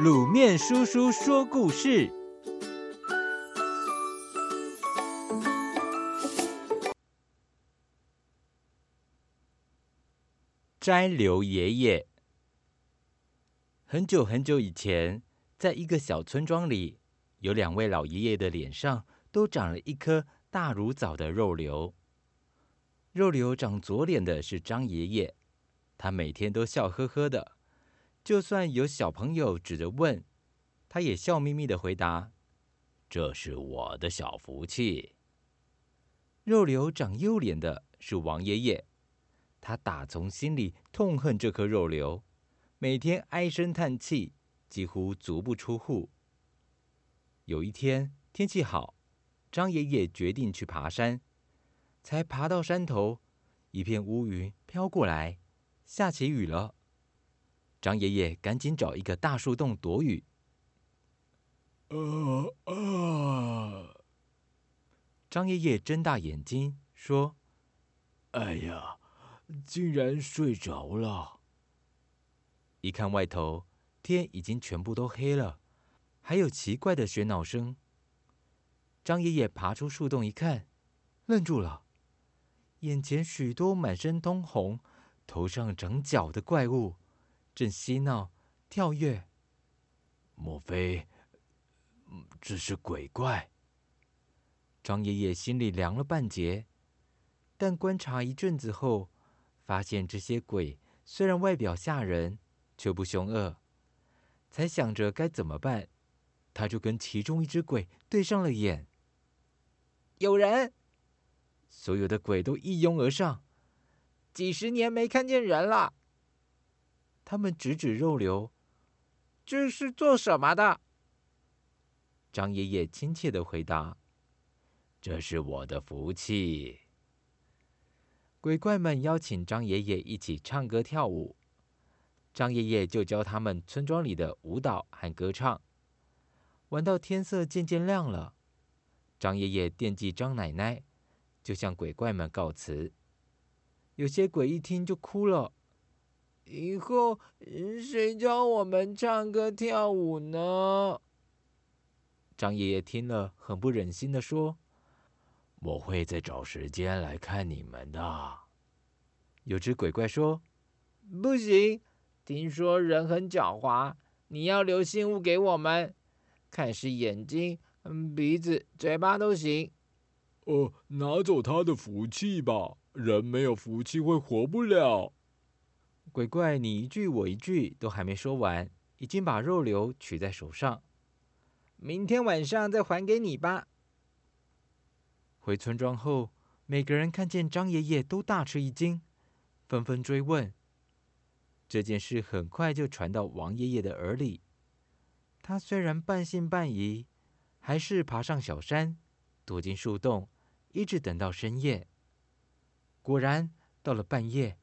卤面叔叔说故事：斋流爷爷。很久很久以前，在一个小村庄里，有两位老爷爷的脸上都长了一颗大如枣的肉瘤。肉瘤长左脸的是张爷爷，他每天都笑呵呵的。就算有小朋友指着问，他也笑眯眯的回答：“这是我的小福气。”肉瘤长右脸的是王爷爷，他打从心里痛恨这颗肉瘤，每天唉声叹气，几乎足不出户。有一天天气好，张爷爷决定去爬山，才爬到山头，一片乌云飘过来，下起雨了。张爷爷赶紧找一个大树洞躲雨。张爷爷睁大眼睛说：“哎呀，竟然睡着了！”一看外头，天已经全部都黑了，还有奇怪的喧闹声。张爷爷爬出树洞一看，愣住了，眼前许多满身通红、头上长角的怪物。正嬉闹、跳跃，莫非这是鬼怪？张爷爷心里凉了半截，但观察一阵子后，发现这些鬼虽然外表吓人，却不凶恶，才想着该怎么办。他就跟其中一只鬼对上了眼。有人！所有的鬼都一拥而上。几十年没看见人了。他们指指肉瘤，这是做什么的？张爷爷亲切的回答：“这是我的福气。”鬼怪们邀请张爷爷一起唱歌跳舞，张爷爷就教他们村庄里的舞蹈和歌唱。玩到天色渐渐亮了，张爷爷惦记张奶奶，就向鬼怪们告辞。有些鬼一听就哭了。以后谁教我们唱歌跳舞呢？张爷爷听了，很不忍心地说：“我会再找时间来看你们的。”有只鬼怪说：“不行，听说人很狡猾，你要留信物给我们，看是眼睛、鼻子、嘴巴都行。”哦，拿走他的福气吧，人没有福气会活不了。鬼怪，你一句我一句，都还没说完，已经把肉瘤取在手上。明天晚上再还给你吧。回村庄后，每个人看见张爷爷都大吃一惊，纷纷追问。这件事很快就传到王爷爷的耳里。他虽然半信半疑，还是爬上小山，躲进树洞，一直等到深夜。果然，到了半夜。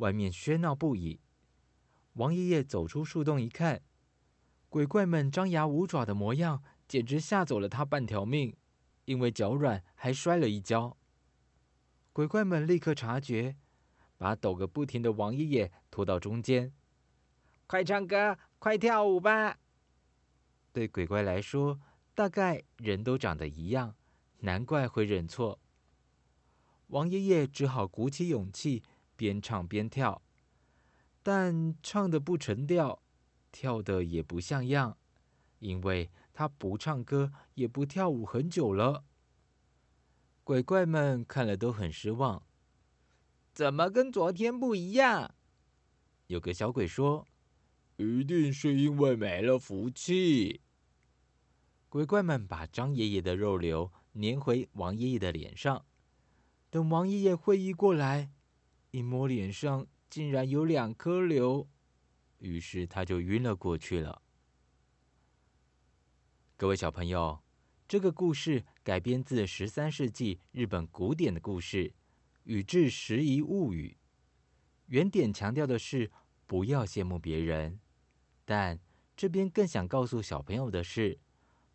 外面喧闹不已。王爷爷走出树洞一看，鬼怪们张牙舞爪的模样，简直吓走了他半条命。因为脚软，还摔了一跤。鬼怪们立刻察觉，把抖个不停的王爷爷拖到中间。快唱歌，快跳舞吧！对鬼怪来说，大概人都长得一样，难怪会认错。王爷爷只好鼓起勇气。边唱边跳，但唱的不成调，跳的也不像样，因为他不唱歌也不跳舞很久了。鬼怪们看了都很失望，怎么跟昨天不一样？有个小鬼说：“一定是因为没了福气。”鬼怪们把张爷爷的肉瘤粘回王爷爷的脸上，等王爷爷会意过来。一摸脸上竟然有两颗瘤，于是他就晕了过去了。各位小朋友，这个故事改编自十三世纪日本古典的故事《宇治十遗物语》。原点强调的是不要羡慕别人，但这边更想告诉小朋友的是，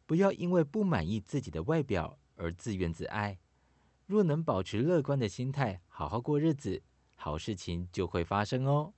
不要因为不满意自己的外表而自怨自艾。若能保持乐观的心态，好好过日子。好事情就会发生哦。